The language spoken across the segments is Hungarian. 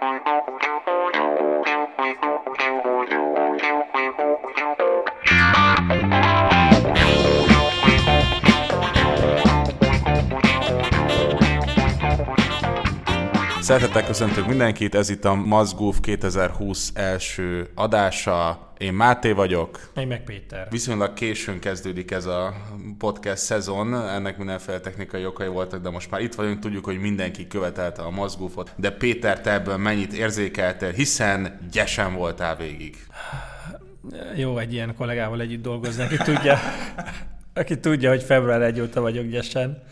Bye. Szeretettel köszöntök mindenkit, ez itt a Mazgoof 2020 első adása. Én Máté vagyok. Én meg Péter. Viszonylag későn kezdődik ez a podcast szezon, ennek mindenféle technikai okai voltak, de most már itt vagyunk, tudjuk, hogy mindenki követelte a Mazgoofot. De Péter, te ebből mennyit érzékeltél, hiszen gyesen voltál végig. Jó egy ilyen kollégával együtt dolgozni, aki tudja, aki tudja, hogy február 1 óta vagyok gyesen.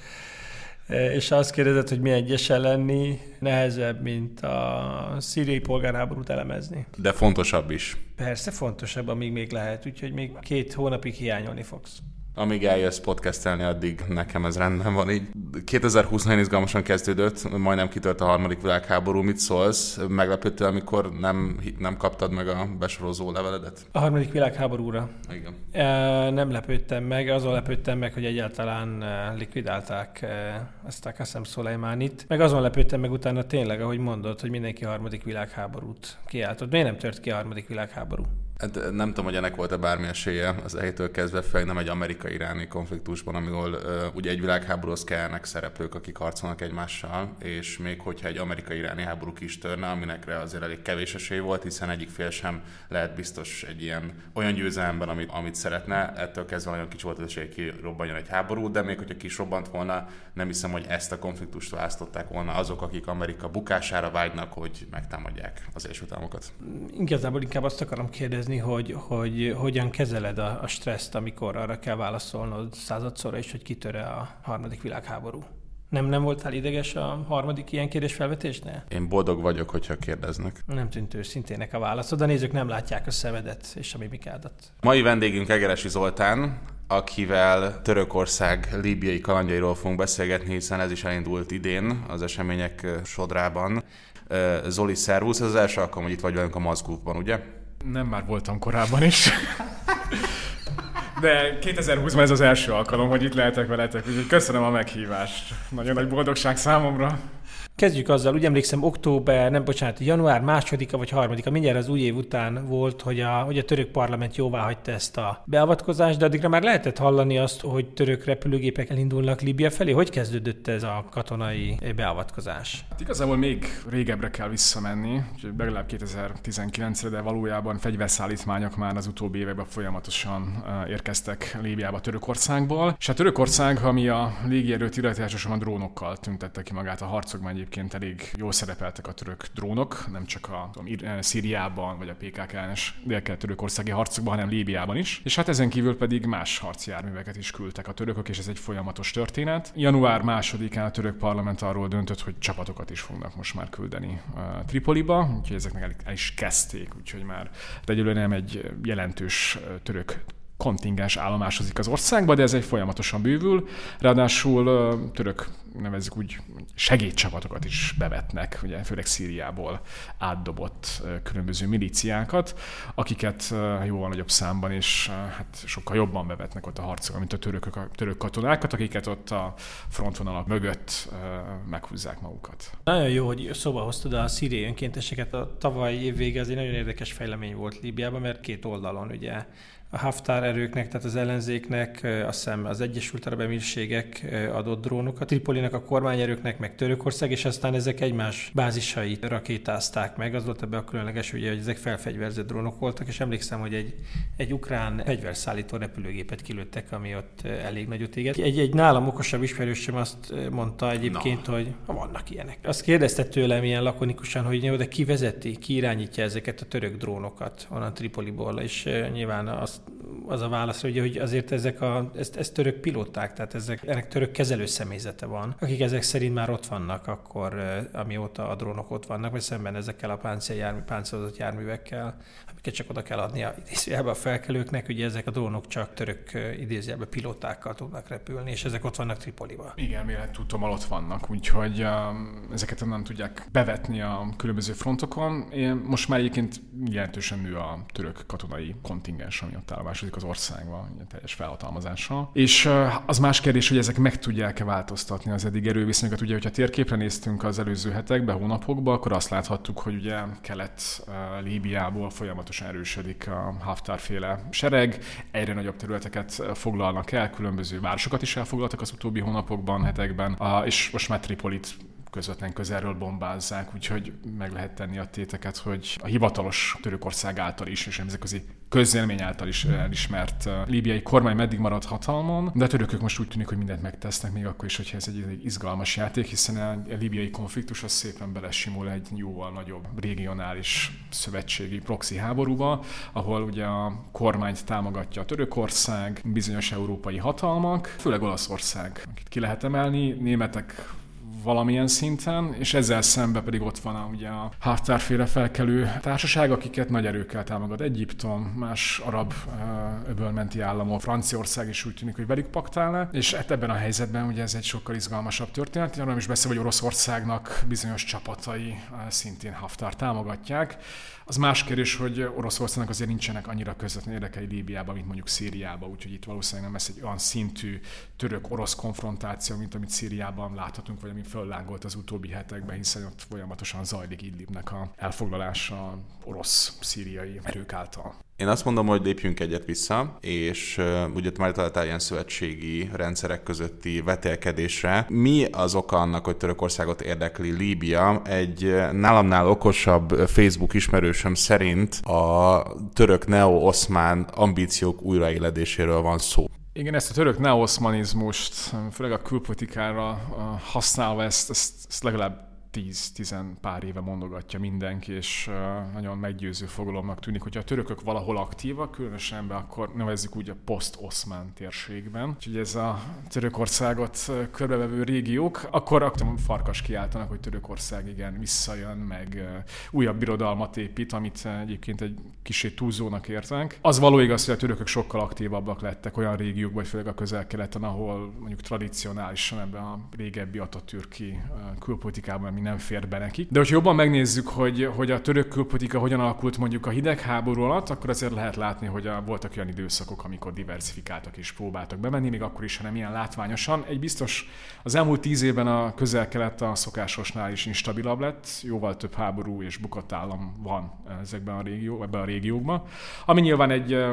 E, és azt kérdezett, hogy mi egyesen lenni, nehezebb, mint a szíriai polgárháborút elemezni. De fontosabb is. Persze fontosabb, amíg még lehet, úgyhogy még két hónapig hiányolni fogsz amíg eljössz podcastelni, addig nekem ez rendben van így. 2020 nagyon izgalmasan kezdődött, majdnem kitört a harmadik világháború. Mit szólsz? Meglepődtél, amikor nem, nem kaptad meg a besorozó leveledet? A harmadik világháborúra? Igen. E, nem lepődtem meg, azon lepődtem meg, hogy egyáltalán e, likvidálták e, ezt a Kassem Szolejmánit. Meg azon lepődtem meg utána tényleg, ahogy mondod, hogy mindenki harmadik világháborút kiáltott. Miért nem tört ki a harmadik világháború? Hát nem tudom, hogy ennek volt-e bármi esélye az elejétől kezdve fel, nem egy amerikai-iráni konfliktusban, ahol uh, ugye egy világháborúhoz kellnek szereplők, akik harcolnak egymással, és még hogyha egy amerikai-iráni háború is törne, aminekre azért elég kevés esély volt, hiszen egyik fél sem lehet biztos egy ilyen olyan győzelemben, amit, amit szeretne, ettől kezdve nagyon kicsi volt az esély, ki robbanjon egy háború, de még hogyha kis robbant volna, nem hiszem, hogy ezt a konfliktust választották volna azok, akik Amerika bukására vágynak, hogy megtámadják az Egyesült Államokat. Igazából inkább azt akarom kérdezni, kérdezni, hogy, hogy hogyan kezeled a, a stresszt, amikor arra kell válaszolnod századszor, és hogy kitöre a harmadik világháború. Nem, nem voltál ideges a harmadik ilyen kérdés felvetésnél? Én boldog vagyok, hogyha kérdeznek. Nem tűnt őszintének a válaszod, a nézők nem látják a szemedet és a mimikádat. Mai vendégünk Egeresi Zoltán, akivel Törökország líbiai kalandjairól fogunk beszélgetni, hiszen ez is elindult idén az események sodrában. Zoli, szervusz, ez az első alkalom, hogy itt vagy velünk a Mazgúfban, ugye? Nem, már voltam korábban is. De 2020-ban ez az első alkalom, hogy itt lehetek veletek, úgyhogy köszönöm a meghívást. Nagyon nagy boldogság számomra. Kezdjük azzal, úgy emlékszem, október, nem bocsánat, január másodika vagy harmadika, mindjárt az új év után volt, hogy a, hogy a török parlament jóvá hagyta ezt a beavatkozást, de addigra már lehetett hallani azt, hogy török repülőgépek elindulnak Líbia felé. Hogy kezdődött ez a katonai beavatkozás? Hát igazából még régebbre kell visszamenni, legalább 2019-re, de valójában fegyverszállítmányok már az utóbbi években folyamatosan érkeztek Líbiába Törökországból. És a Törökország, ami a légierőt illeti elsősorban drónokkal tüntette ki magát a harcokban egyébként elég jól szerepeltek a török drónok, nem csak a tudom, eh, Szíriában vagy a PKK ellenes dél-kelet-törökországi harcokban, hanem Líbiában is. És hát ezen kívül pedig más harci járműveket is küldtek a törökök, és ez egy folyamatos történet. Január másodikán a török parlament arról döntött, hogy csapatokat is fognak most már küldeni a eh, Tripoliba, úgyhogy ezeknek el, is kezdték, úgyhogy már egyelőre nem egy jelentős eh, török kontingens állomásozik az országba, de ez egy folyamatosan bővül. Ráadásul török nevezzük úgy segédcsapatokat is bevetnek, ugye főleg Szíriából átdobott különböző milíciákat, akiket jóval nagyobb számban és hát sokkal jobban bevetnek ott a harcokon, mint a törökök, a török katonákat, akiket ott a frontvonalak mögött meghúzzák magukat. Nagyon jó, hogy szóba hoztad a szíriai önkénteseket. A tavalyi év vége az egy nagyon érdekes fejlemény volt Líbiában, mert két oldalon ugye a Haftar erőknek, tehát az ellenzéknek, azt hiszem az Egyesült Arab Emírségek adott drónokat, Tripolinak a kormányerőknek, meg Törökország, és aztán ezek egymás bázisait rakétázták meg. Az volt ebbe a különleges, ugye, hogy ezek felfegyverzett drónok voltak, és emlékszem, hogy egy, egy ukrán fegyverszállító repülőgépet kilőttek, ami ott elég nagyot éget. Egy, egy nálam okosabb ismerősöm azt mondta egyébként, no. hogy vannak ilyenek. Azt kérdezte tőlem ilyen lakonikusan, hogy jó, de ki vezeti, ki irányítja ezeket a török drónokat onnan Tripoliból, és nyilván azt az a válasz, hogy, hogy azért ezek a, ezt, ezt török pilóták, tehát ezek, ennek török kezelő személyzete van, akik ezek szerint már ott vannak akkor, amióta a drónok ott vannak, vagy szemben ezekkel a páncéljármű, páncélozott járművekkel, amiket csak oda kell adni a idézőjelbe a felkelőknek, ugye ezek a drónok csak török idézőjelbe pilótákkal tudnak repülni, és ezek ott vannak Tripoliba. Igen, mivel tudom, ott vannak, úgyhogy um, ezeket nem tudják bevetni a különböző frontokon. Én most már egyébként jelentősen nő a török katonai kontingens, ami ott állomásodik az országba, ugye, teljes felhatalmazással. És az más kérdés, hogy ezek meg tudják-e változtatni az eddig erőviszonyokat. Ugye, hogyha térképre néztünk az előző hetekben, hónapokban, akkor azt láthattuk, hogy ugye kelet-Líbiából folyamatosan erősödik a Haftar féle sereg, egyre nagyobb területeket foglalnak el, különböző városokat is elfoglaltak az utóbbi hónapokban, hetekben, és most már Tripolit közvetlen közelről bombázzák, úgyhogy meg lehet tenni a téteket, hogy a hivatalos Törökország által is, és nemzetközi közélmény által is elismert líbiai kormány meddig marad hatalmon, de a törökök most úgy tűnik, hogy mindent megtesznek, még akkor is, hogyha ez egy, egy izgalmas játék, hiszen a líbiai konfliktus az szépen belesimul egy jóval nagyobb regionális szövetségi proxy háborúba, ahol ugye a kormányt támogatja a Törökország, bizonyos európai hatalmak, főleg Olaszország, akit ki lehet emelni, németek valamilyen szinten, és ezzel szemben pedig ott van a, ugye a háttárféle felkelő társaság, akiket nagy erőkkel támogat Egyiptom, más arab öbölmenti államok, Franciaország is úgy tűnik, hogy velük paktálna, és hát ebben a helyzetben ugye ez egy sokkal izgalmasabb történet, arra is beszél, hogy Oroszországnak bizonyos csapatai szintén Haftar támogatják. Az más kérdés, hogy Oroszországnak azért nincsenek annyira közvetlen érdekei Líbiában, mint mondjuk Szíriában, úgyhogy itt valószínűleg nem lesz egy olyan szintű török-orosz konfrontáció, mint amit Szíriában láthatunk, vagy ami föllángolt az utóbbi hetekben, hiszen ott folyamatosan zajlik Idlibnek a elfoglalása orosz-szíriai erők által. Én azt mondom, hogy lépjünk egyet vissza, és uh, ugye már találtál ilyen szövetségi rendszerek közötti vetélkedésre. Mi az oka annak, hogy Törökországot érdekli Líbia? Egy nálamnál okosabb Facebook ismerősöm szerint a török neo-oszmán ambíciók újraéledéséről van szó. Igen, ezt a török neoszmanizmust, főleg a külpolitikára használva ezt, ezt, ezt legalább 10-10 pár éve mondogatja mindenki, és nagyon meggyőző fogalomnak tűnik, hogyha a törökök valahol aktívak, különösen be akkor nevezzük úgy a poszt-oszmán térségben. Úgyhogy ez a Törökországot körbevevő régiók, akkor akkor farkas kiáltanak, hogy Törökország igen visszajön, meg újabb birodalmat épít, amit egyébként egy kicsit túlzónak értenek. Az való igaz, hogy a törökök sokkal aktívabbak lettek olyan régiókban, főleg a közel-keleten, ahol mondjuk tradicionálisan ebben a régebbi atatürki külpolitikában ami nem fér be nekik. De hogyha jobban megnézzük, hogy, hogy a török külpolitika hogyan alakult mondjuk a hidegháború alatt, akkor azért lehet látni, hogy a, voltak olyan időszakok, amikor diversifikáltak és próbáltak bemenni, még akkor is, ha nem ilyen látványosan. Egy biztos, az elmúlt tíz évben a közel-kelet a szokásosnál is instabilabb lett, jóval több háború és bukott állam van ezekben a, régió, ebben a régiókban, ami nyilván egy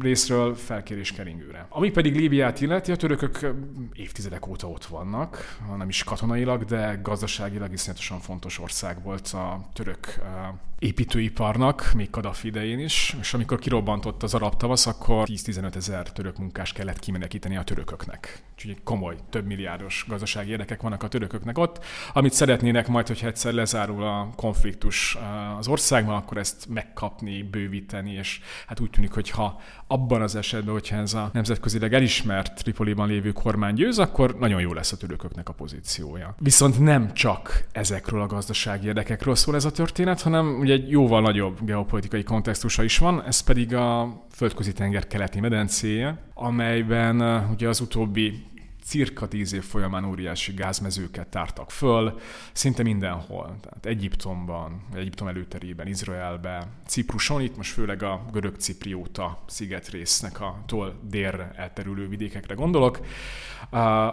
részről felkérés keringőre. Ami pedig Líbiát illeti, a törökök évtizedek óta ott vannak, nem is katonailag, de gazdaságilag is iszonyatosan fontos ország volt a török építőiparnak, még Kadafi idején is, és amikor kirobbantott az arab tavasz, akkor 10-15 ezer török munkás kellett kimenekíteni a törököknek. Úgyhogy komoly, több milliárdos gazdasági érdekek vannak a törököknek ott, amit szeretnének majd, hogyha egyszer lezárul a konfliktus az országban, akkor ezt megkapni, bővíteni, és hát úgy tűnik, hogy ha abban az esetben, hogyha ez a nemzetközileg elismert Tripoliban lévő kormány győz, akkor nagyon jó lesz a törököknek a pozíciója. Viszont nem csak ezekről a gazdasági érdekekről szól ez a történet, hanem ugye egy jóval nagyobb geopolitikai kontextusa is van, ez pedig a földközi tenger keleti medencéje, amelyben ugye az utóbbi cirka tíz év folyamán óriási gázmezőket tártak föl, szinte mindenhol. Tehát Egyiptomban, Egyiptom előterében, Izraelben, Cipruson, itt most főleg a görög ciprióta szigetrésznek a tól délre elterülő vidékekre gondolok,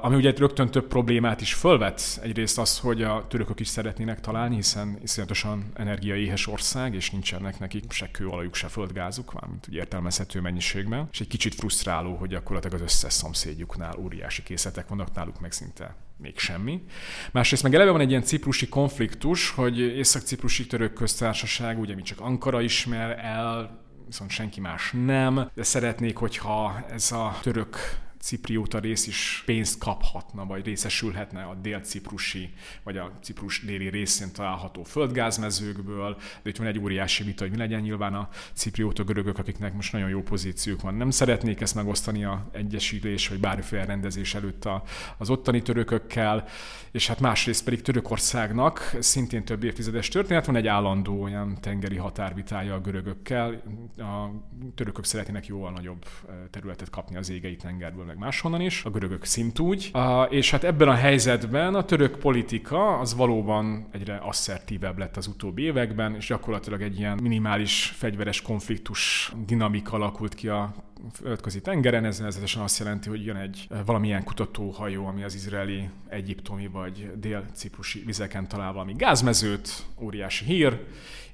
ami ugye rögtön több problémát is fölvet. Egyrészt az, hogy a törökök is szeretnének találni, hiszen iszonyatosan energiaéhes ország, és nincsenek nekik se kőolajuk, se földgázuk, mármint úgy értelmezhető mennyiségben. És egy kicsit frusztráló, hogy gyakorlatilag az összes szomszédjuknál óriási kész részletek vannak náluk meg szinte még semmi. Másrészt meg eleve van egy ilyen ciprusi konfliktus, hogy Észak-Ciprusi török köztársaság, ugye mi csak Ankara ismer el, viszont senki más nem, de szeretnék, hogyha ez a török ciprióta rész is pénzt kaphatna, vagy részesülhetne a dél-ciprusi, vagy a Ciprus déli részén található földgázmezőkből, de itt van egy óriási vita, hogy mi legyen. Nyilván a ciprióta görögök, akiknek most nagyon jó pozíciók van. Nem szeretnék ezt megosztani a egyesítés, vagy bármiféle rendezés előtt az ottani törökökkel, és hát másrészt pedig Törökországnak szintén több évtizedes történet, van egy állandó olyan tengeri határvitája a görögökkel, a törökök szeretnének jóval nagyobb területet kapni az égei tengerből, meg máshonnan is, a görögök szintúgy, és hát ebben a helyzetben a török politika az valóban egyre asszertívebb lett az utóbbi években, és gyakorlatilag egy ilyen minimális fegyveres konfliktus dinamika alakult ki a földközi tengeren, ez nevezetesen azt jelenti, hogy jön egy valamilyen kutatóhajó, ami az izraeli, egyiptomi vagy dél-ciprusi vizeken talál valami gázmezőt, óriási hír,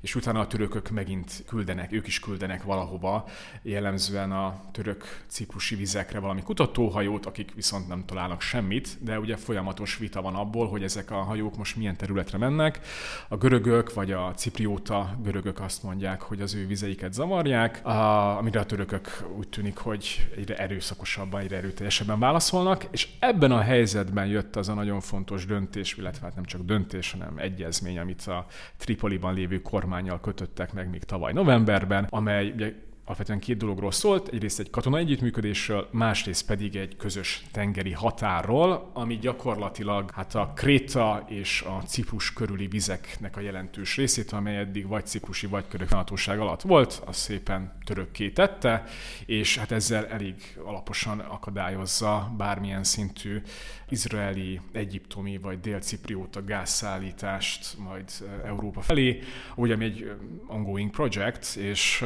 és utána a törökök megint küldenek, ők is küldenek valahova, jellemzően a török ciprusi vizekre valami kutatóhajót, akik viszont nem találnak semmit, de ugye folyamatos vita van abból, hogy ezek a hajók most milyen területre mennek. A görögök vagy a ciprióta görögök azt mondják, hogy az ő vizeiket zavarják, amire a törökök úgy tűnik, hogy egyre erőszakosabban, egyre erőteljesebben válaszolnak, és ebben a helyzetben jött az a nagyon fontos döntés, illetve hát nem csak döntés, hanem egyezmény, amit a Tripoliban lévő kormány kormányjal kötöttek meg még tavaly novemberben, amely ugye alapvetően két dologról szólt, egyrészt egy katona együttműködésről, másrészt pedig egy közös tengeri határról, ami gyakorlatilag hát a Kréta és a Ciprus körüli vizeknek a jelentős részét, amely eddig vagy ciprusi, vagy körök alatt volt, az szépen törökké tette, és hát ezzel elég alaposan akadályozza bármilyen szintű izraeli, egyiptomi vagy dél-ciprióta gázszállítást majd Európa felé, ugye ami egy ongoing project, és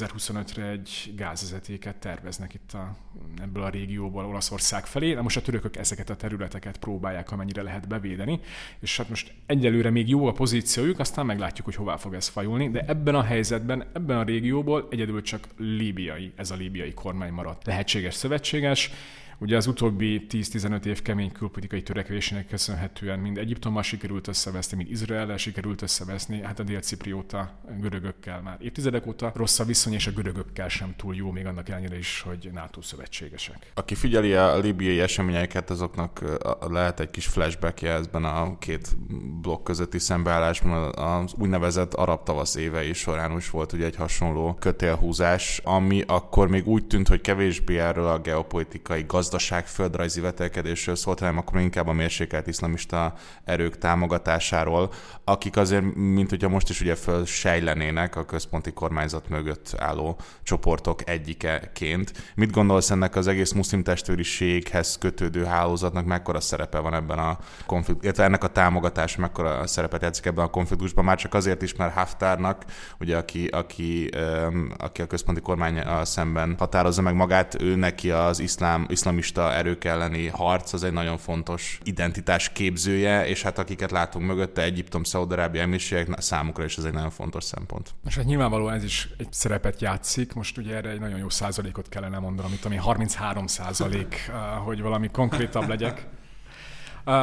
2025-re egy gázvezetéket terveznek itt a, ebből a régióból Olaszország felé. Na most a törökök ezeket a területeket próbálják amennyire lehet bevédeni, és hát most egyelőre még jó a pozíciójuk, aztán meglátjuk, hogy hová fog ez fajulni, de ebben a helyzetben, ebben a régióból egyedül csak líbiai, ez a líbiai kormány maradt lehetséges szövetséges, Ugye az utóbbi 10-15 év kemény külpolitikai törekvésének köszönhetően mind Egyiptommal sikerült összeveszni, mind Izraellel sikerült összeveszni, hát a dél-ciprióta görögökkel már évtizedek óta rossz a viszony, és a görögökkel sem túl jó, még annak ellenére is, hogy NATO szövetségesek. Aki figyeli a libiai eseményeket, azoknak lehet egy kis flashbackje ezben a két blokk közötti szembeállásban, az úgynevezett arab tavasz évei során is volt ugye egy hasonló kötélhúzás, ami akkor még úgy tűnt, hogy kevésbé erről a geopolitikai gaz gazdaság földrajzi vetelkedésről szólt, hanem akkor inkább a mérsékelt iszlamista erők támogatásáról, akik azért, mint hogyha most is ugye fölsejlenének a központi kormányzat mögött álló csoportok egyikeként. Mit gondolsz ennek az egész muszlim testvériséghez kötődő hálózatnak, mekkora szerepe van ebben a konfliktusban, illetve ennek a támogatás mekkora szerepet játszik ebben a konfliktusban, már csak azért is, mert Haftárnak, ugye aki, aki, aki a központi kormány szemben határozza meg magát, ő neki az iszlám, iszlám iszlamista erők elleni harc az egy nagyon fontos identitás képzője, és hát akiket látunk mögötte, Egyiptom, Szaudarábia, említségek, számukra is ez egy nagyon fontos szempont. És hát nyilvánvalóan ez is egy szerepet játszik, most ugye erre egy nagyon jó százalékot kellene mondanom, amit ami 33 százalék, hogy valami konkrétabb legyek.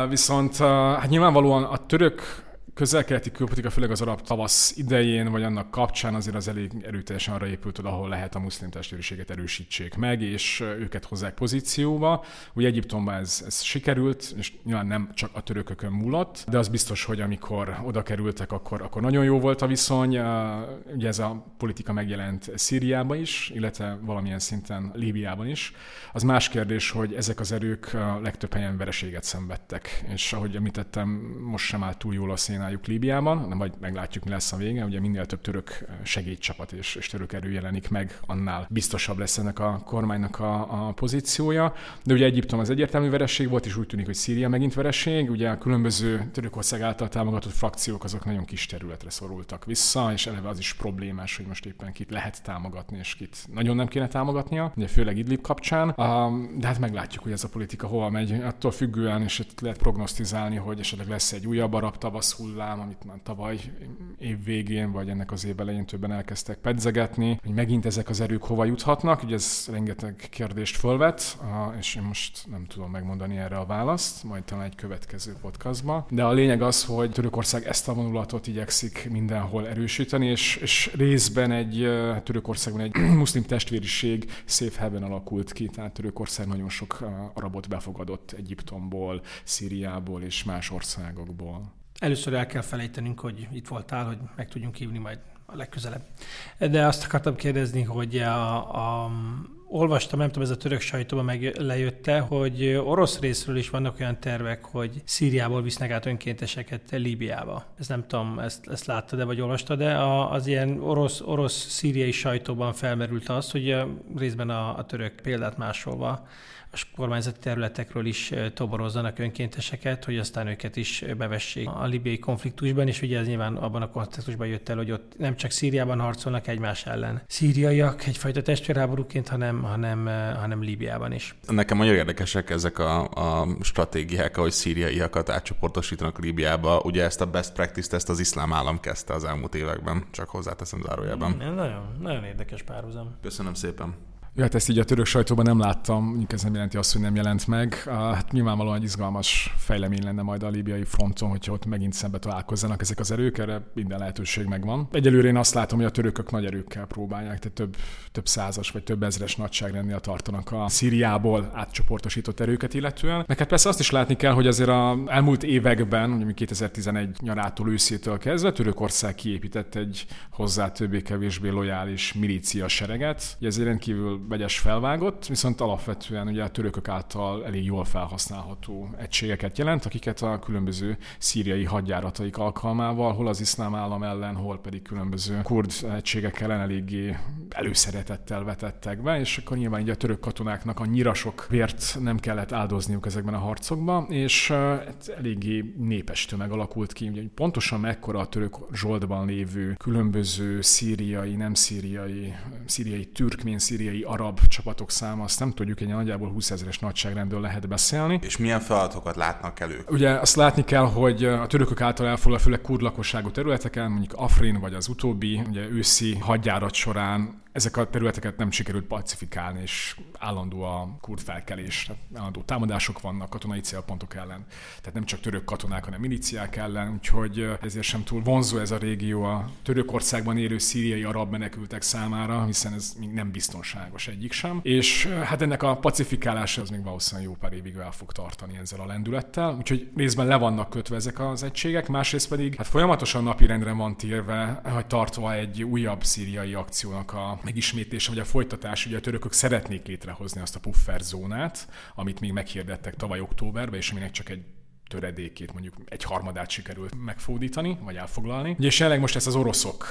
Viszont hát nyilvánvalóan a török közel-keleti külpolitika, főleg az arab tavasz idején, vagy annak kapcsán azért az elég erőteljesen arra épült, ahol lehet a muszlim testvériséget erősítsék meg, és őket hozzák pozícióba. Ugye Egyiptomban ez, ez sikerült, és nyilván nem csak a törökökön múlott, de az biztos, hogy amikor oda kerültek, akkor, akkor nagyon jó volt a viszony. Ugye ez a politika megjelent Szíriában is, illetve valamilyen szinten Líbiában is. Az más kérdés, hogy ezek az erők legtöbb helyen vereséget szenvedtek, és ahogy említettem, most sem áll túl jól a szén használjuk Líbiában, nem majd meglátjuk, mi lesz a vége. Ugye minél több török segédcsapat és, és török erő jelenik meg, annál biztosabb lesz ennek a kormánynak a, a pozíciója. De ugye Egyiptom az egyértelmű vereség volt, és úgy tűnik, hogy Szíria megint vereség. Ugye a különböző Törökország által támogatott frakciók azok nagyon kis területre szorultak vissza, és eleve az is problémás, hogy most éppen kit lehet támogatni, és kit nagyon nem kéne támogatnia, ugye főleg Idlib kapcsán. De hát meglátjuk, hogy ez a politika hova megy. Attól függően, és lehet prognosztizálni, hogy esetleg lesz egy újabb arab tavasz hullám, amit már tavaly év végén, vagy ennek az év elején többen elkezdtek pedzegetni, hogy megint ezek az erők hova juthatnak. Ugye ez rengeteg kérdést fölvet, és én most nem tudom megmondani erre a választ, majd talán egy következő podcastban. De a lényeg az, hogy Törökország ezt a vonulatot igyekszik mindenhol erősíteni, és, és részben egy Törökországban egy muszlim testvériség safe haven alakult ki, tehát Törökország nagyon sok arabot befogadott Egyiptomból, Szíriából és más országokból. Először el kell felejtenünk, hogy itt voltál, hogy meg tudjunk hívni majd a legközelebb. De azt akartam kérdezni, hogy a, a olvastam, nem tudom, ez a török sajtóban meg lejötte, hogy orosz részről is vannak olyan tervek, hogy Szíriából visznek át önkénteseket Líbiába. Ez nem tudom, ezt, ezt látta de vagy olvasta, de az ilyen orosz, orosz-szíriai sajtóban felmerült az, hogy részben a, a török példát másolva a kormányzati területekről is toborozzanak önkénteseket, hogy aztán őket is bevessék a libiai konfliktusban, és ugye ez nyilván abban a kontextusban jött el, hogy ott nem csak Szíriában harcolnak egymás ellen szíriaiak egyfajta testvérháborúként, hanem, hanem, hanem Líbiában is. Nekem nagyon érdekesek ezek a, a stratégiák, ahogy szíriaiakat átcsoportosítanak Líbiába. Ugye ezt a best practice-t ezt az iszlám állam kezdte az elmúlt években, csak hozzáteszem zárójában. Nagyon, nagyon érdekes párhuzam. Köszönöm szépen. Ja, hát ezt így a török sajtóban nem láttam, mondjuk ez nem jelenti azt, hogy nem jelent meg. Hát nyilvánvalóan egy izgalmas fejlemény lenne majd a líbiai fronton, hogyha ott megint szembe találkozzanak ezek az erők, erre minden lehetőség megvan. Egyelőre én azt látom, hogy a törökök nagy erőkkel próbálják, tehát több, több százas vagy több ezres nagyságrendnél tartanak a Szíriából átcsoportosított erőket illetően. Meg hát persze azt is látni kell, hogy azért a elmúlt években, mondjuk 2011 nyarától őszétől kezdve Törökország kiépített egy hozzá többé-kevésbé lojális milícia sereget. Ez rendkívül vegyes felvágott, viszont alapvetően ugye a törökök által elég jól felhasználható egységeket jelent, akiket a különböző szíriai hadjárataik alkalmával, hol az iszlám állam ellen, hol pedig különböző kurd egységek ellen eléggé előszeretettel vetettek be, és akkor nyilván így a török katonáknak annyira sok vért nem kellett áldozniuk ezekben a harcokban, és uh, eléggé népes tömeg alakult ki, ugye pontosan mekkora a török zsoldban lévő különböző szíriai, nem szíriai, szíriai türkmén, szíriai arab csapatok száma, azt nem tudjuk, egy nagyjából 20 ezeres nagyságrendről lehet beszélni. És milyen feladatokat látnak elő? Ugye azt látni kell, hogy a törökök által elfoglalt főleg kurd lakosságú területeken, mondjuk Afrin vagy az utóbbi, ugye őszi hadjárat során ezek a területeket nem sikerült pacifikálni, és állandó a kurd felkelés, állandó támadások vannak katonai célpontok ellen. Tehát nem csak török katonák, hanem miliciák ellen, úgyhogy ezért sem túl vonzó ez a régió a Törökországban élő szíriai arab menekültek számára, hiszen ez még nem biztonságos egyik sem. És hát ennek a pacifikálása az még valószínűleg jó pár évig el fog tartani ezzel a lendülettel, úgyhogy részben le vannak kötve ezek az egységek, másrészt pedig hát folyamatosan napirendre van térve, hogy tartva egy újabb szíriai akciónak a megismétése, vagy a folytatás, ugye a törökök szeretnék létrehozni azt a puffer zónát, amit még meghirdettek tavaly októberben, és aminek csak egy töredékét, mondjuk egy harmadát sikerült megfódítani, vagy elfoglalni. Ugye és jelenleg most ezt az oroszok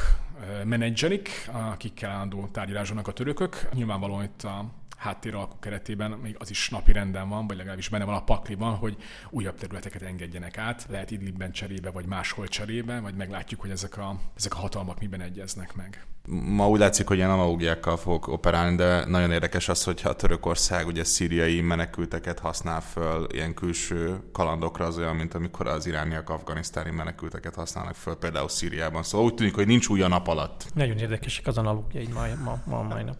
menedzselik, akikkel állandó tárgyalásoknak a törökök. Nyilvánvalóan itt a háttéralkú keretében még az is napi renden van, vagy legalábbis benne van a pakliban, hogy újabb területeket engedjenek át, lehet Idlibben cserébe, vagy máshol cserébe, vagy meglátjuk, hogy ezek a, ezek a hatalmak miben egyeznek meg ma úgy látszik, hogy ilyen analógiákkal fogok operálni, de nagyon érdekes az, hogyha a Törökország ugye szíriai menekülteket használ föl ilyen külső kalandokra, az olyan, mint amikor az irániak afganisztáni menekülteket használnak föl, például Szíriában. Szóval úgy tűnik, hogy nincs új a nap alatt. Nagyon érdekesek az analógiai ma, ma, ma mai nap.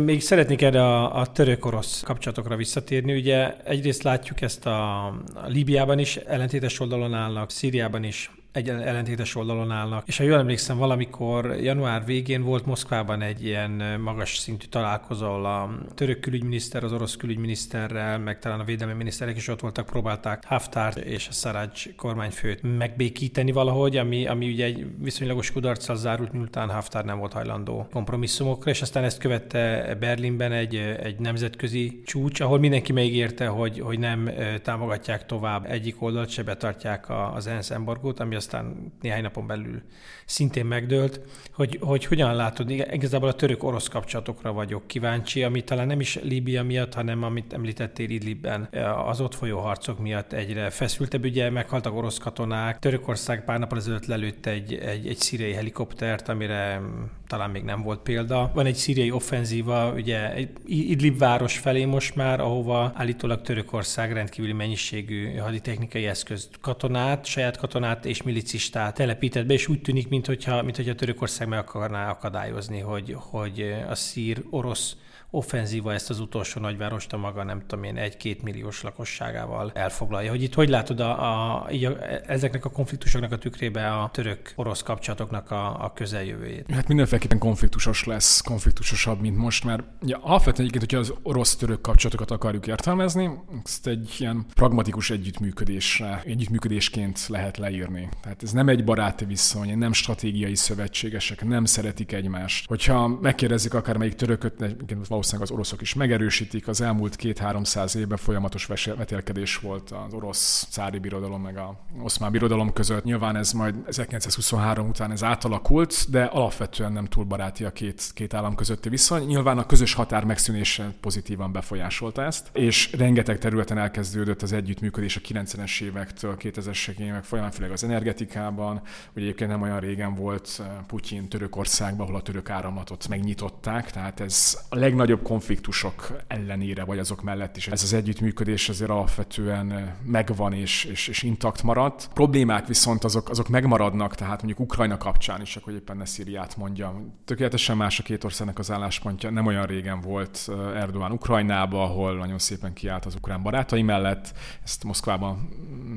Még szeretnék erre a, a török-orosz kapcsolatokra visszatérni. Ugye egyrészt látjuk ezt a, a Líbiában is, ellentétes oldalon állnak, Szíriában is egy ellentétes oldalon állnak. És ha jól emlékszem, valamikor január végén volt Moszkvában egy ilyen magas szintű találkozó, ahol a török külügyminiszter, az orosz külügyminiszterrel, meg talán a védelmi miniszterek is ott voltak, próbálták Haftar és a Saraj kormányfőt megbékíteni valahogy, ami, ami ugye egy viszonylagos kudarccal zárult, miután Haftar nem volt hajlandó kompromisszumokra, és aztán ezt követte Berlinben egy, egy nemzetközi csúcs, ahol mindenki megígérte, hogy, hogy nem támogatják tovább egyik oldalt, se betartják az ENSZ embargót, ami aztán néhány napon belül szintén megdőlt, hogy, hogy hogyan látod, igazából a török-orosz kapcsolatokra vagyok kíváncsi, ami talán nem is Líbia miatt, hanem amit említettél Idlibben, az ott folyó harcok miatt egyre feszültebb. Ugye meghaltak orosz katonák, Törökország pár nap ezelőtt lelőtt egy, egy, egy szíriai helikoptert, amire talán még nem volt példa. Van egy szíriai offenzíva, ugye Idlib város felé most már, ahova állítólag Törökország rendkívüli mennyiségű haditechnikai eszközt, katonát, saját katonát és milicistát telepített be, és úgy tűnik, mintha, mintha Törökország meg akarná akadályozni, hogy, hogy a szír-orosz offenzíva ezt az utolsó nagyvárost a maga, nem tudom én, egy-két milliós lakosságával elfoglalja. Hogy itt hogy látod a, a, így a, ezeknek a konfliktusoknak a tükrébe a török-orosz kapcsolatoknak a, a közeljövőjét? Hát mindenféleképpen konfliktusos lesz, konfliktusosabb, mint most, mert ja, alapvetően egyébként, hogyha az orosz-török kapcsolatokat akarjuk értelmezni, ezt egy ilyen pragmatikus együttműködésre, együttműködésként lehet leírni. Tehát ez nem egy baráti viszony, nem stratégiai szövetségesek, nem szeretik egymást. Hogyha megkérdezzük akár melyik törököt, valószínűleg valószínűleg az oroszok is megerősítik. Az elmúlt két-háromszáz évben folyamatos vetélkedés volt az orosz cári birodalom meg a oszmán birodalom között. Nyilván ez majd 1923 után ez átalakult, de alapvetően nem túl baráti a két, két állam közötti viszony. Nyilván a közös határ megszűnése pozitívan befolyásolta ezt, és rengeteg területen elkezdődött az együttműködés a 90-es évektől 2000-es évek folyamán, főleg az energetikában. Ugye egyébként nem olyan régen volt eh, Putyin Törökországban, ahol a török áramlatot megnyitották, tehát ez a legnagyobb konfliktusok ellenére, vagy azok mellett is ez az együttműködés azért alapvetően eh, megvan és, és, és intakt maradt. Problémák viszont azok, azok megmaradnak, tehát mondjuk Ukrajna kapcsán is, akkor éppen ne Szíriát mondja. Tökéletesen más a két országnak az álláspontja. Nem olyan régen volt eh, Erdogan Ukrajnába, ahol nagyon szépen kiállt az ukrán barátai mellett. Ezt Moszkvában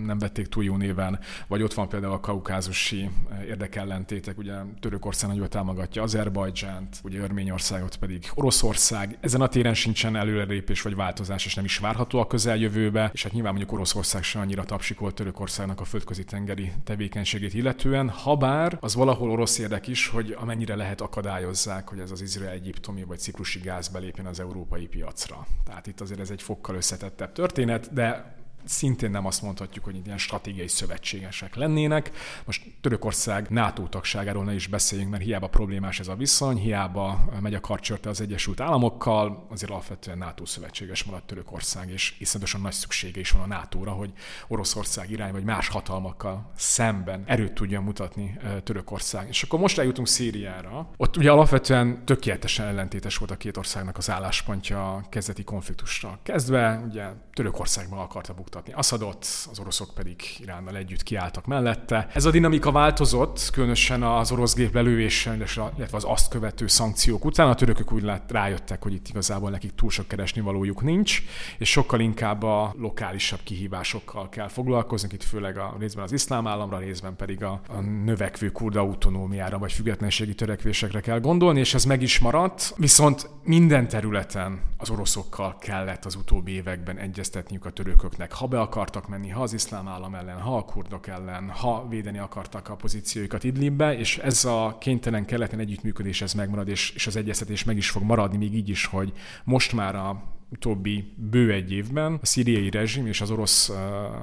nem vették túl jó néven. Vagy ott van például a kaukázusi eh, érdekellentétek, ugye Törökország nagyon támogatja Azerbajdzsánt, ugye Örményországot pedig Oroszország. Ezen a téren sincsen előrelépés vagy változás, és nem is várható a közeljövőbe, és hát nyilván mondjuk Oroszország sem annyira tapsikolt Törökországnak a földközi tengeri tevékenységét illetően, habár az valahol orosz érdek is, hogy amennyire lehet akadályozzák, hogy ez az izrael-egyiptomi vagy ciprusi gáz belépjen az európai piacra. Tehát itt azért ez egy fokkal összetettebb történet, de szintén nem azt mondhatjuk, hogy ilyen stratégiai szövetségesek lennének. Most Törökország NATO tagságáról ne is beszéljünk, mert hiába problémás ez a viszony, hiába megy a karcsörte az Egyesült Államokkal, azért alapvetően NATO szövetséges maradt Törökország, és iszonyatosan nagy szüksége is van a NATO-ra, hogy Oroszország irány vagy más hatalmakkal szemben erőt tudjon mutatni Törökország. És akkor most eljutunk Szíriára. Ott ugye alapvetően tökéletesen ellentétes volt a két országnak az álláspontja a kezdeti konfliktusra kezdve. Ugye Törökországban akarta bukta buktatni Assadot, az oroszok pedig Iránnal együtt kiálltak mellette. Ez a dinamika változott, különösen az orosz gép lelővéssel, illetve az azt követő szankciók után. A törökök úgy lát, rájöttek, hogy itt igazából nekik túl sok keresni valójuk nincs, és sokkal inkább a lokálisabb kihívásokkal kell foglalkozni, itt főleg a részben az iszlám államra, részben pedig a, a növekvő kurda autonómiára vagy függetlenségi törekvésekre kell gondolni, és ez meg is maradt. Viszont minden területen az oroszokkal kellett az utóbbi években egyeztetniük a törököknek, ha be akartak menni, ha az iszlám állam ellen, ha a kurdok ellen, ha védeni akartak a pozícióikat Idlibbe, és ez a kénytelen keleten együttműködés ez megmarad, és, és az egyeztetés meg is fog maradni, még így is, hogy most már a utóbbi bő egy évben a szíriai rezsim és az orosz uh,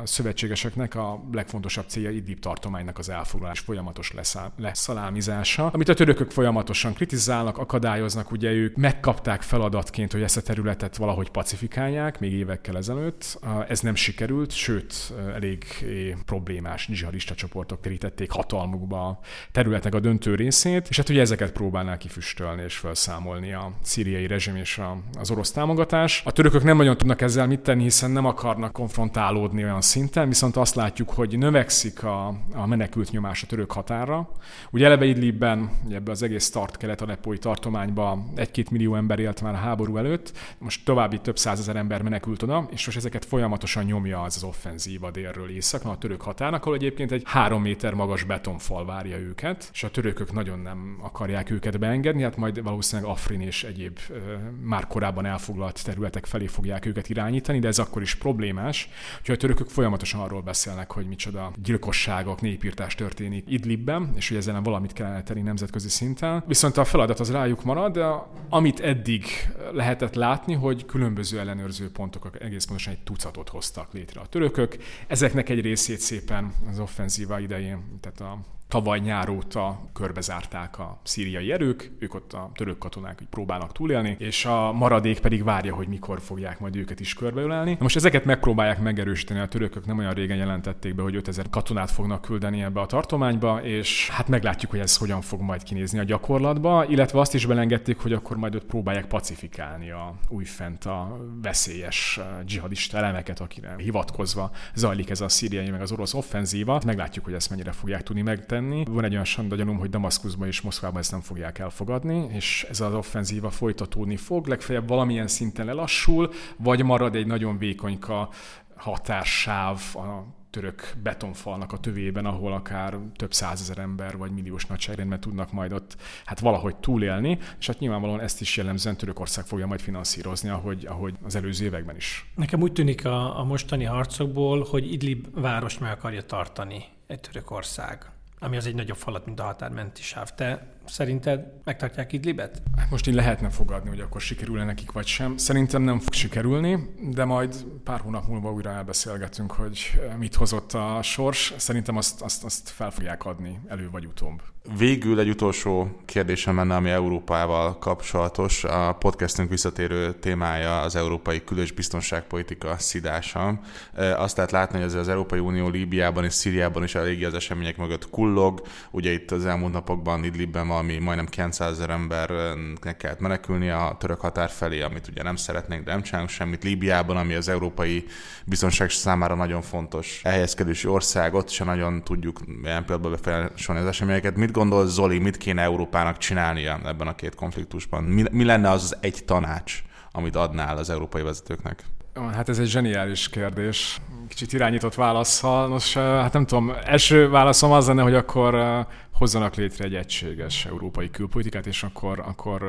szövetségeseknek a legfontosabb célja Idlib tartománynak az elfoglalás folyamatos leszalámizása, amit a törökök folyamatosan kritizálnak, akadályoznak, ugye ők megkapták feladatként, hogy ezt a területet valahogy pacifikálják, még évekkel ezelőtt. Uh, ez nem sikerült, sőt, uh, elég problémás dzsihadista csoportok terítették hatalmukba a területnek a döntő részét, és hát ugye ezeket próbálnák kifüstölni és felszámolni a szíriai rezsim és a, az orosz támogatás. A törökök nem nagyon tudnak ezzel mit tenni, hiszen nem akarnak konfrontálódni olyan szinten, viszont azt látjuk, hogy növekszik a, a menekült nyomás a török határa. Ugye eleve Idlibben, ebbe az egész tart kelet-alepói tartományban egy-két millió ember élt már a háború előtt, most további több százezer ember menekült oda, és most ezeket folyamatosan nyomja az, az offenzíva délről északra a török határnak, ahol egyébként egy három méter magas betonfal várja őket, és a törökök nagyon nem akarják őket beengedni, hát majd valószínűleg Afrin és egyéb már korábban elfoglalt terület területek felé fogják őket irányítani, de ez akkor is problémás, hogy a törökök folyamatosan arról beszélnek, hogy micsoda gyilkosságok, népírtás történik Idlibben, és hogy ezzel valamit kellene tenni nemzetközi szinten. Viszont a feladat az rájuk marad, de amit eddig lehetett látni, hogy különböző ellenőrző pontok egész pontosan egy tucatot hoztak létre a törökök. Ezeknek egy részét szépen az offenzíva idején, tehát a tavaly nyár óta körbezárták a szíriai erők, ők ott a török katonák hogy próbálnak túlélni, és a maradék pedig várja, hogy mikor fogják majd őket is körbeölelni. Most ezeket megpróbálják megerősíteni, a törökök nem olyan régen jelentették be, hogy 5000 katonát fognak küldeni ebbe a tartományba, és hát meglátjuk, hogy ez hogyan fog majd kinézni a gyakorlatba, illetve azt is belengedték, hogy akkor majd ott próbálják pacifikálni a újfent a veszélyes dzsihadista elemeket, akire hivatkozva zajlik ez a szíriai meg az orosz offenzíva. Meglátjuk, hogy ezt mennyire fogják tudni megtenni tenni. Van egy olyan sanda gyanúm, hogy Damaszkuszban és Moszkvában ezt nem fogják elfogadni, és ez az offenzíva folytatódni fog, legfeljebb valamilyen szinten lelassul, vagy marad egy nagyon vékonyka határsáv a török betonfalnak a tövében, ahol akár több százezer ember vagy milliós nagyságrendben tudnak majd ott hát valahogy túlélni, és hát nyilvánvalóan ezt is jellemzően Törökország fogja majd finanszírozni, ahogy, ahogy az előző években is. Nekem úgy tűnik a, a mostani harcokból, hogy Idlib város meg akarja tartani egy Törökország ami az egy nagyobb falat, mint a határmenti sáv. Te szerinted megtartják Idlibet? Hát most így lehetne fogadni, hogy akkor sikerül nekik vagy sem. Szerintem nem fog sikerülni, de majd pár hónap múlva újra elbeszélgetünk, hogy mit hozott a sors. Szerintem azt, azt, azt fel fogják adni elő vagy utóbb. Végül egy utolsó kérdésem menne, ami Európával kapcsolatos. A podcastünk visszatérő témája az európai külös biztonságpolitika szidása. Azt lehet látni, hogy az Európai Unió Líbiában és Szíriában is eléggé az események mögött kullog. Ugye itt az elmúlt napokban Idlibben ami majdnem 900 ezer embernek kellett menekülni a török határ felé, amit ugye nem szeretnénk, de nem csinálunk semmit. Líbiában, ami az európai biztonság számára nagyon fontos elhelyezkedési ország, ott sem nagyon tudjuk ilyen pillanatban befolyásolni az eseményeket. Mit gondol Zoli, mit kéne Európának csinálnia ebben a két konfliktusban? Mi, mi lenne az, az egy tanács, amit adnál az európai vezetőknek? Hát ez egy zseniális kérdés. Kicsit irányított válaszsal. Nos, hát nem tudom, első válaszom az lenne, hogy akkor hozzanak létre egy egységes európai külpolitikát, és akkor, akkor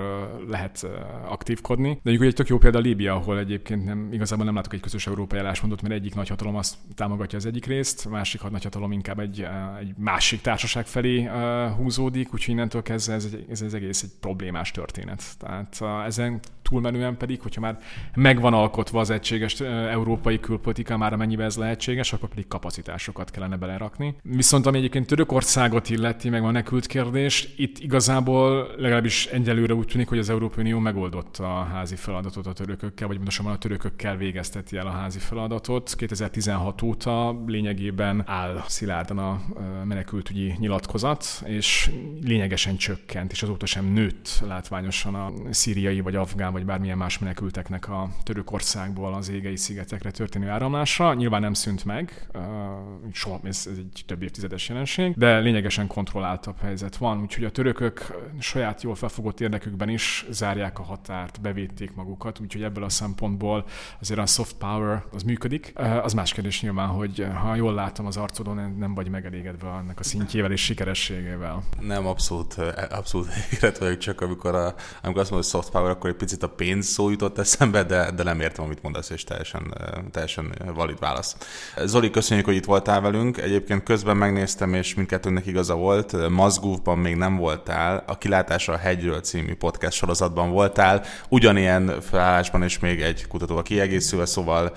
lehet aktívkodni. De mondjuk egy tök jó példa Líbia, ahol egyébként nem, igazából nem látok egy közös európai álláspontot, mert egyik nagyhatalom azt támogatja az egyik részt, a másik nagyhatalom inkább egy, egy másik társaság felé húzódik, úgyhogy innentől kezdve ez, ez az egész egy problémás történet. Tehát ezen túlmenően pedig, hogyha már megvan alkotva az egységes európai külpolitika, már amennyiben ez lehetséges, akkor pedig kapacitásokat kellene belerakni. Viszont ami egyébként Törökországot illeti, meg a menekült kérdés, itt igazából legalábbis egyelőre úgy tűnik, hogy az Európai Unió megoldotta a házi feladatot a törökökkel, vagy pontosabban a törökökkel végezteti el a házi feladatot. 2016 óta lényegében áll szilárdan a menekültügyi nyilatkozat, és lényegesen csökkent, és azóta sem nőtt látványosan a szíriai vagy afgán vagy bármilyen más menekülteknek a Törökországból az égei szigetekre történő áramlása. Nyilván nem szűnt meg, soha, ez, ez egy több évtizedes jelenség, de lényegesen kontrolláltabb helyzet van, úgyhogy a törökök saját jól felfogott érdekükben is zárják a határt, bevédték magukat, úgyhogy ebből a szempontból azért a soft power az működik. Az más kérdés nyilván, hogy ha jól látom az arcodon, nem vagy megelégedve ennek a szintjével és sikerességével. Nem, abszolút, abszolút elégedett vagyok, csak amikor, a, amikor azt mondod, hogy soft power, akkor egy picit a pénz szó jutott eszembe, de, de nem értem, amit mondasz, és teljesen, teljesen valid válasz. Zoli, köszönjük, hogy itt voltál velünk. Egyébként közben megnéztem, és mindkettőnek igaza volt. Mazgúvban még nem voltál. A Kilátása a hegyről című podcast sorozatban voltál. Ugyanilyen felállásban, és még egy kutatóval kiegészülve, szóval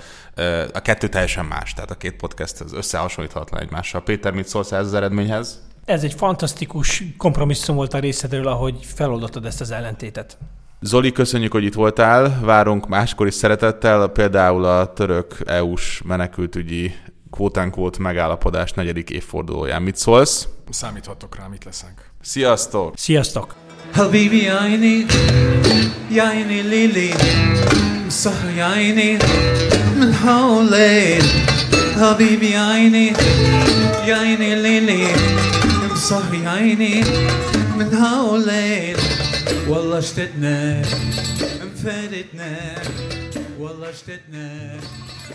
a kettő teljesen más. Tehát a két podcast az összehasonlíthatatlan egymással. Péter, mit szólsz ez az eredményhez? Ez egy fantasztikus kompromisszum volt a részedről, ahogy feloldottad ezt az ellentétet. Zoli, köszönjük, hogy itt voltál. Várunk máskor is szeretettel, például a török EU-s menekültügyi kvótánkvót megállapodás negyedik évfordulóján. Mit szólsz? Számíthatok rá, mit leszek. Sziasztok! Sziasztok! حبيبي يا عيني يا عيني ليلي سهر يا عيني من حولين حبيبي يا عيني يا عيني ليلي سهر يا عيني من حولين والله اشتدنا انفردنا والله اشتدنا